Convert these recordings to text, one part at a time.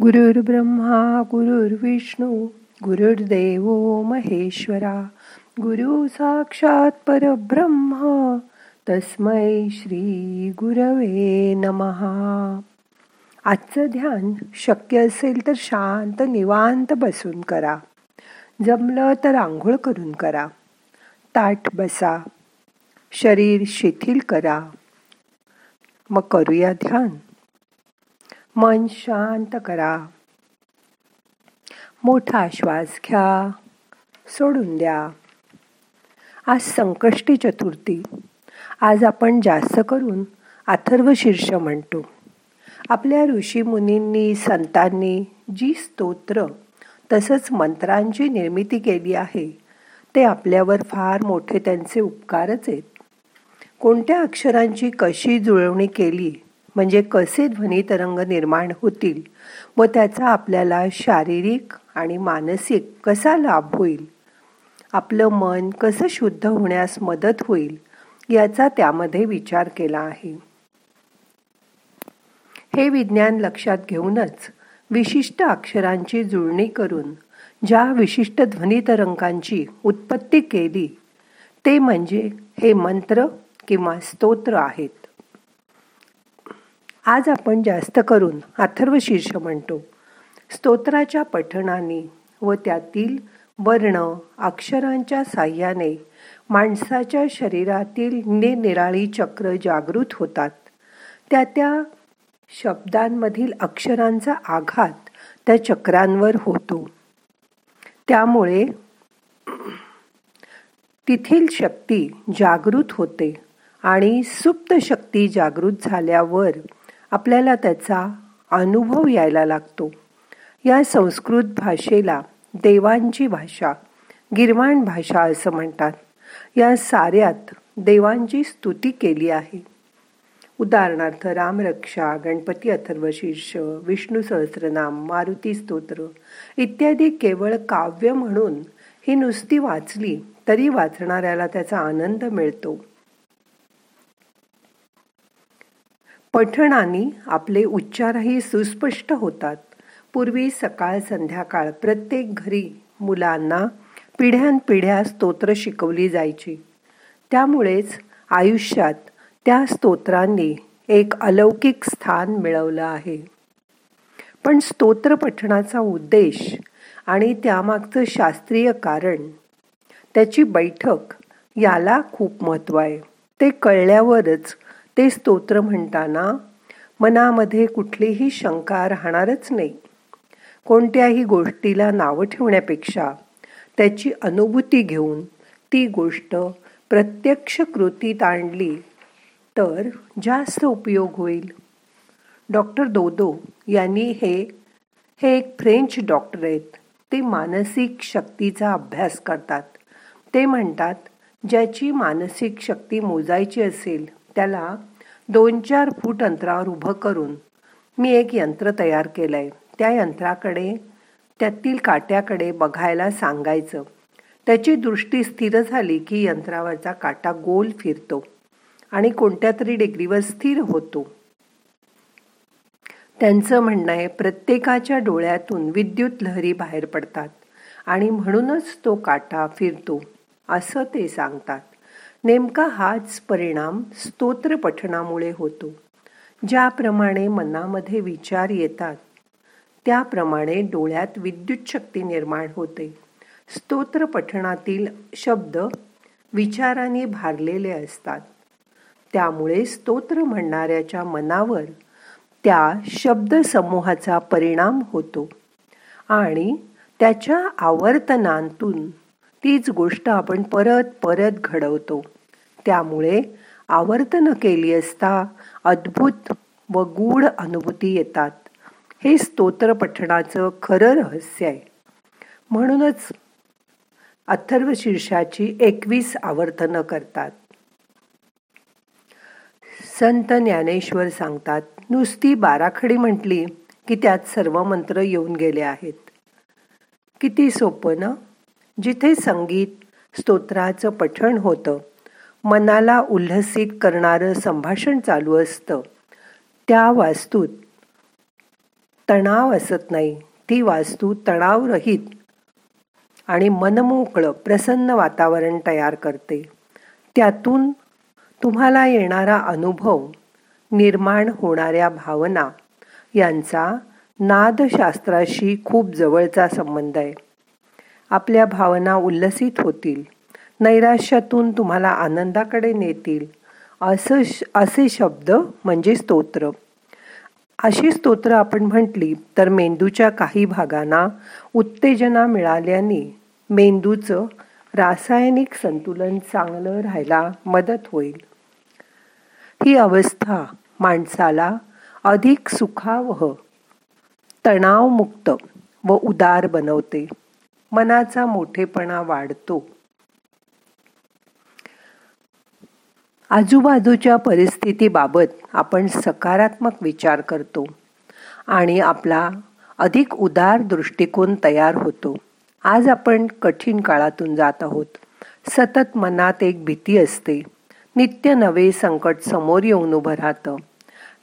गुरुर्ब्रह्मा गुरुर्विष्णू गुरुर्देव महेश्वरा गुरु साक्षात परब्रह्म तस्मै श्री गुरवे नमहा आजचं ध्यान शक्य असेल तर शांत निवांत बसून करा जमलं तर आंघोळ करून करा ताठ बसा शरीर शिथिल करा मग करूया ध्यान मन शांत करा. मोठा श्वास घ्या. सोडून द्या. आज संकष्टी चतुर्थी. आज आपण जास्त करून अथर्व शीर्ष म्हणतो. आपल्या ऋषी मुनींनी संतांनी जी स्तोत्र तसंच मंत्रांची निर्मिती केली आहे ते आपल्यावर फार मोठे त्यांचे उपकारच आहेत. कोणत्या अक्षरांची कशी जुळवणी केली म्हणजे कसे ध्वनी तरंग निर्माण होतील व त्याचा आपल्याला शारीरिक आणि मानसिक कसा लाभ होईल? आपलं मन कसं शुद्ध होण्यास मदत होईल? याचा त्यामध्ये विचार केला आहे. हे विज्ञान लक्षात घेऊनच विशिष्ट अक्षरांची जुळणी करून ज्या विशिष्ट ध्वनी तरंगांची उत्पत्ती केली ते म्हणजे हे मंत्र किंवा स्तोत्र आहेत. आज आपण जास्त करून अथर्व शीर्ष म्हणतो. स्तोत्राच्या पठणाने व त्यातील वर्ण अक्षरांच्या साह्याने माणसाच्या शरीरातील निरनिराळी चक्र जागृत होतात. त्या त्या शब्दांमधील अक्षरांचा आघात त्या चक्रांवर होतो. त्यामुळे तिथील शक्ती जागृत होते आणि सुप्त शक्ती जागृत झाल्यावर आपल्याला त्याचा अनुभव यायला लागतो. या संस्कृत भाषेला देवांची भाषा गिरवाण भाषा असं म्हणतात. या साऱ्यात देवांची स्तुती केली आहे. उदाहरणार्थ रामरक्षा गणपती अथर्वशीर्ष विष्णू सहस्रनाम मारुती स्तोत्र इत्यादी केवळ काव्य म्हणून ही नुसती वाचली तरी वाचणाऱ्याला त्याचा आनंद मिळतो. पठणाने आपले उच्चारही सुस्पष्ट होतात. पूर्वी सकाळ संध्याकाळ प्रत्येक घरी मुलांना पिढ्यानपिढ्या स्तोत्र शिकवली जायची. त्यामुळेच आयुष्यात त्या स्तोत्रांनी एक अलौकिक स्थान मिळवलं आहे. पण स्तोत्र पठणाचा उद्देश आणि त्यामागचं शास्त्रीय कारण त्याची बैठक याला खूप महत्त्व आहे. ते कळल्यावरच ते स्तोत्र म्हणताना मनामध्ये कुठलीही शंका राहणारच नाही. कोणत्याही गोष्टीला नावं ठेवण्यापेक्षा त्याची अनुभूती घेऊन ती गोष्ट प्रत्यक्ष कृतीत आणली तर जास्त उपयोग होईल. डॉक्टर दोदो यांनी हे हे एक फ्रेंच डॉक्टर आहेत. ते मानसिक शक्तीचा अभ्यास करतात. ते म्हणतात ज्याची मानसिक शक्ती मोजायची असेल त्याला दोन चार फूट अंतरावर उभं करून मी एक यंत्र तयार केलंय. त्या यंत्राकडे त्यातील काट्याकडे बघायला सांगायचं. त्याची दृष्टी स्थिर झाली की यंत्रावरचा काटा गोल फिरतो आणि कोणत्या तरी डिग्रीवर स्थिर होतो. त्यांचं म्हणणं आहे प्रत्येकाच्या डोळ्यातून विद्युत लहरी बाहेर पडतात आणि म्हणूनच तो काटा फिरतो असं ते सांगतात. नेमका हाच परिणाम स्तोत्र पठणामुळे होतो. ज्याप्रमाणे मनामध्ये विचार येतात त्याप्रमाणे डोळ्यात विद्युत शक्ती निर्माण होते. स्तोत्र पठणातील शब्द विचाराने भारलेले असतात. त्यामुळे स्तोत्र म्हणणाऱ्याच्या मनावर त्या शब्दसमूहाचा परिणाम होतो आणि त्याच्या आवर्तनांतून तीच गोष्ट आपण परत परत घडवतो. त्यामुळे आवर्तन केली असता अद्भुत व गूढ अनुभूती येतात. हे स्तोत्र पठणाचं खरं रहस्य आहे. म्हणूनच अथर्व शीर्षाची एकवीस आवर्तनं करतात. संत ज्ञानेश्वर सांगतात नुसती बाराखडी म्हटली की त्यात सर्व मंत्र येऊन गेले आहेत. किती सोपं ना? जिथे संगीत स्तोत्राचं पठण होतं मनाला उल्हसित करणारं संभाषण चालू असतं. त्या वास्तूत तणाव असत नाही. ती वास्तू तणावरहित आणि मनमोकळं प्रसन्न वातावरण तयार करते. त्यातून तुम्हाला येणारा अनुभव निर्माण होणाऱ्या भावना यांचा नादशास्त्राशी खूप जवळचा संबंध आहे. आपल्या भावना उल्लसित होतील. नैराश्यातून तुम्हाला आनंदाकडे नेतील. असं असे शब्द म्हणजे स्तोत्र. अशी स्तोत्र आपण म्हटली तर मेंदूच्या काही भागांना उत्तेजना मिळाल्याने मेंदूचं रासायनिक संतुलन चांगलं राहायला मदत होईल. ही अवस्था माणसाला अधिक सुखावह तणावमुक्त व उदार बनवते. मनाचा मोठेपणा वाढतो. आजूबाजूच्या परिस्थितीबाबत आपण सकारात्मक विचार करतो आणि आपला अधिक उदार दृष्टिकोन तयार होतो. आज आपण कठीण काळातून जात आहोत. सतत मनात एक भीती असते. नित्य नवे संकट समोर येऊन उभं राहतं.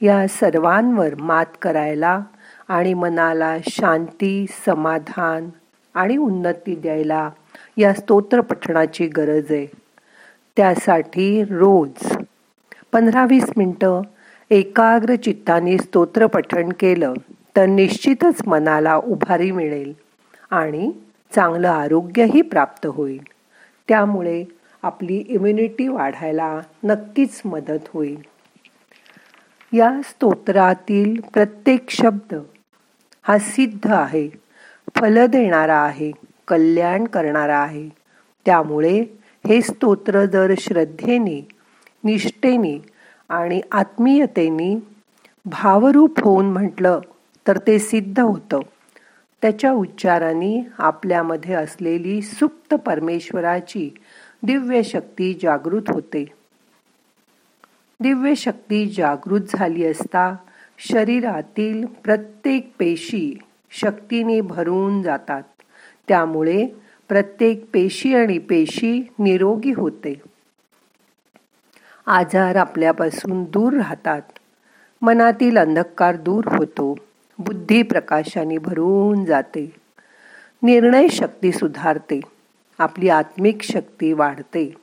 या सर्वांवर मात करायला आणि मनाला शांती समाधान आणि उन्नती द्यायला या स्तोत्रपठणाची गरज आहे. त्यासाठी रोज पंधरा वीस मिनटं एकाग्र चित्ताने स्तोत्र पठण केलं तर निश्चितच मनाला उभारी मिळेल आणि चांगलं आरोग्यही प्राप्त होईल. त्यामुळे आपली इम्युनिटी वाढायला नक्कीच मदत होईल. या स्तोत्रातील प्रत्येक शब्द हा सिद्ध आहे फल देणारा आहे कल्याण करणारा आहे. त्यामुळे हे स्तोत्र जर श्रद्धेने निष्ठेने आणि आत्मीयतेने भावरूप होऊन म्हटलं तर ते सिद्ध होतं. त्याच्या उच्चाराने आपल्यामध्ये असलेली सुप्त परमेश्वराची दिव्य शक्ती जागृत होते. दिव्य शक्ती जागृत झाली असता शरीरातील प्रत्येक पेशी शक्तीने भरून जातात. त्यामुळे प्रत्येक पेशी आणि पेशी निरोगी होते. आजार आपल्यापासून दूर राहतात. मनातील अंधकार दूर होतो. बुद्धी प्रकाशाने भरून जाते. निर्णय शक्ती सुधारते. आपली आत्मिक शक्ती वाढते.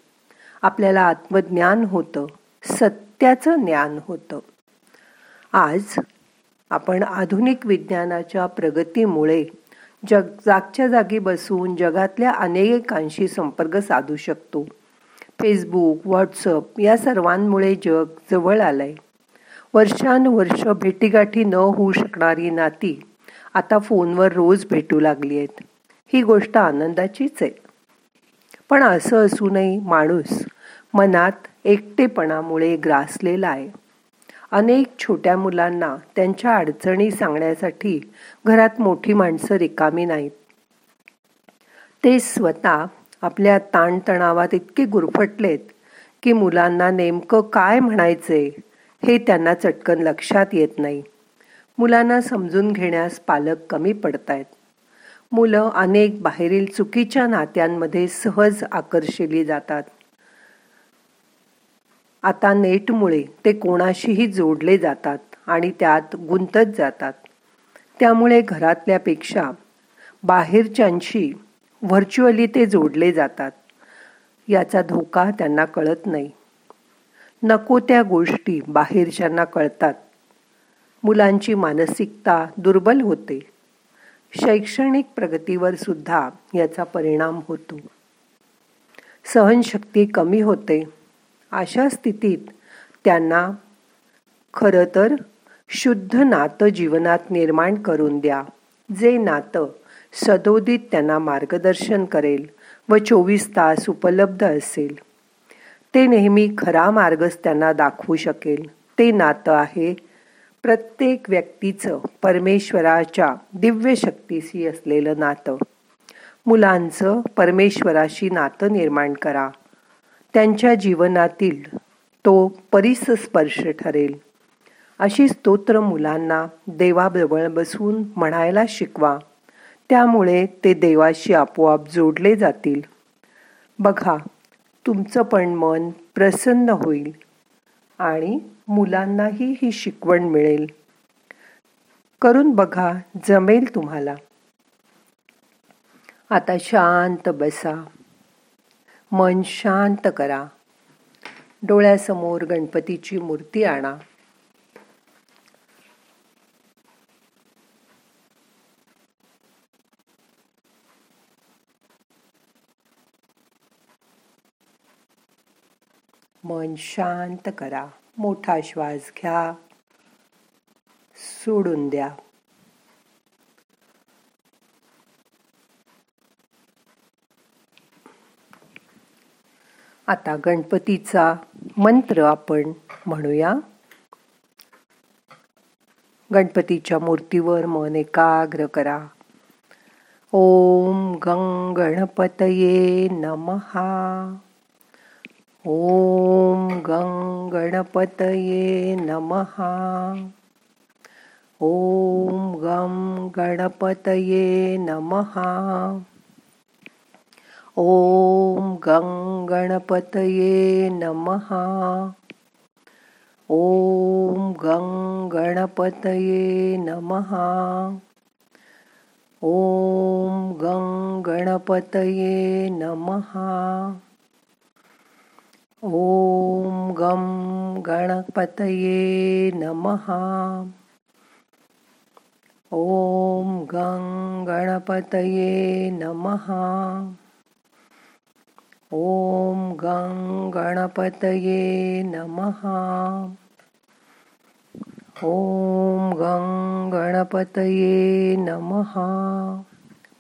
आपल्याला आत्मज्ञान होतं. सत्याचं ज्ञान होतं. आज आपण आधुनिक विज्ञानाच्या प्रगतीमुळे जग जागच्या जागी बसून जगातल्या अनेकांशी संपर्क साधू शकतो. फेसबुक व्हॉट्सअप या सर्वांमुळे जग जवळ आलंय. वर्षानुवर्ष भेटीगाठी न होऊ शकणारी नाती आता फोनवर रोज भेटू लागली आहेत. ही गोष्ट आनंदाचीच आहे. पण असं असूनही माणूस मनात एकटेपणामुळे ग्रासलेला आहे. अनेक छोट्या मुलांना त्यांच्या अडचणी सांगण्यासाठी घरात मोठी माणसं रिकामी नाहीत. ते स्वतः आपल्या ताणतणावात इतके गुरफटलेत की मुलांना नेमकं काय म्हणायचे हे त्यांना चटकन लक्षात येत नाही. मुलांना समजून घेण्यास पालक कमी पडतायत. मुलं अनेक बाहेरील चुकीच्या नात्यांमध्ये सहज आकर्षिली जातात. आता नेटमुळे ते कोणाशीही जोडले जातात आणि त्यात गुंतत जातात. त्यामुळे घरातल्यापेक्षा बाहेरच्यांशी व्हर्च्युअली ते जोडले जातात. याचा धोका त्यांना कळत नाही. नको त्या गोष्टी बाहेरच्यांना कळतात. मुलांची मानसिकता दुर्बल होते. शैक्षणिक प्रगतीवर सुद्धा याचा परिणाम होतो. सहनशक्ती कमी होते. अशा स्थितीत त्यांना खरं तर शुद्ध नातं जीवनात निर्माण करून द्या. जे नातं सदोदित त्यांना मार्गदर्शन करेल व चोवीस तास उपलब्ध असेल ते नेहमी खरा मार्गच त्यांना दाखवू शकेल. ते नातं आहे प्रत्येक व्यक्तीचं परमेश्वराच्या दिव्य शक्तीशी असलेलं नातं. मुलांचं परमेश्वराशी नातं निर्माण करा. त्यांच्या जीवनातील तो परिसस्पर्श ठरेल. अशी स्तोत्र मुलांना देवाजवळ बसून म्हणायला शिकवा. त्यामुळे ते देवाशी आपोआप जोडले जातील. बघा तुमचं पण मन प्रसन्न होईल आणि मुलांनाही ही शिकवण मिळेल. करून बघा जमेल तुम्हाला. आता शांत बसा. मन शांत करा. डोळ्यासमोर गणपतीची मूर्ती आणा. मन शांत करा. मोठा श्वास घ्या. सोडून द्या. आता गणपतीचा मंत्र आपण म्हणूया. गणपतीच्या मूर्तीवर मन एकाग्र करा. ओम गंग गणपतये नमहा ओम गं गणपतये नमहा ओम गं गणपतये नमहा ॐ गं गणपतये नमः। ॐ गं गणपतये नमः। ॐ गं गणपतये नमः। ॐ गं गणपतये नमः। ॐ गं गणपतये नमः। ओम गं गणपतये नमहा ओम गं गणपतये नमहा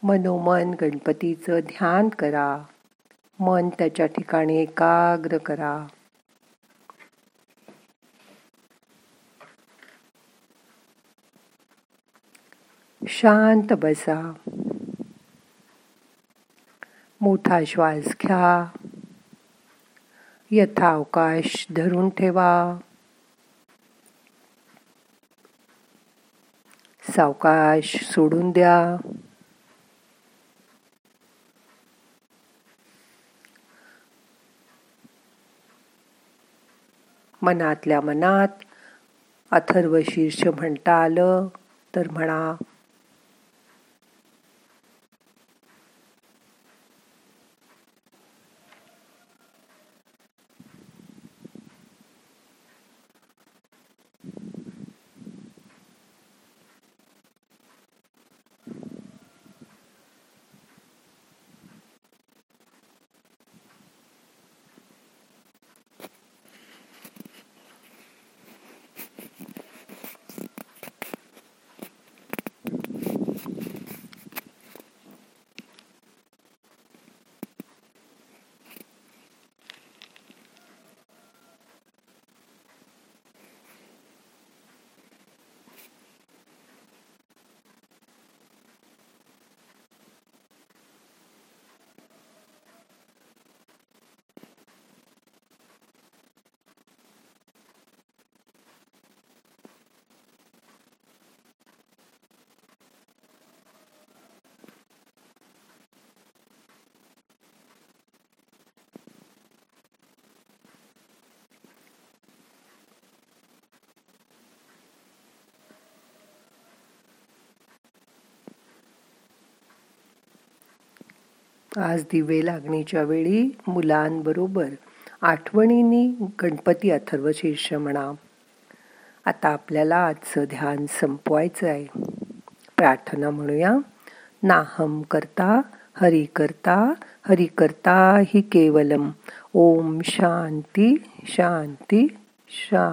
मनोमन गणपतीचं ध्यान करा. मन त्याच्या ठिकाणी एकाग्र करा. शांत बसा. मोठा श्वास घ्या. यथावकाश धरून ठेवा. सावकाश सोडून द्या. मनातल्या मनात अथर्व शीर्ष म्हणता आलं तर म्हणा आज दिवे लागणीच्या वेळी मुलांबरोबर आठवणींनी गणपती अथर्व शीर्ष म्हणा. आता आपल्याला आजचं ध्यान संपवायचं आहे. प्रार्थना म्हणूया. नाहम करता हरि करता हरि करता हि केवलम. ओम शांती शांती शांती.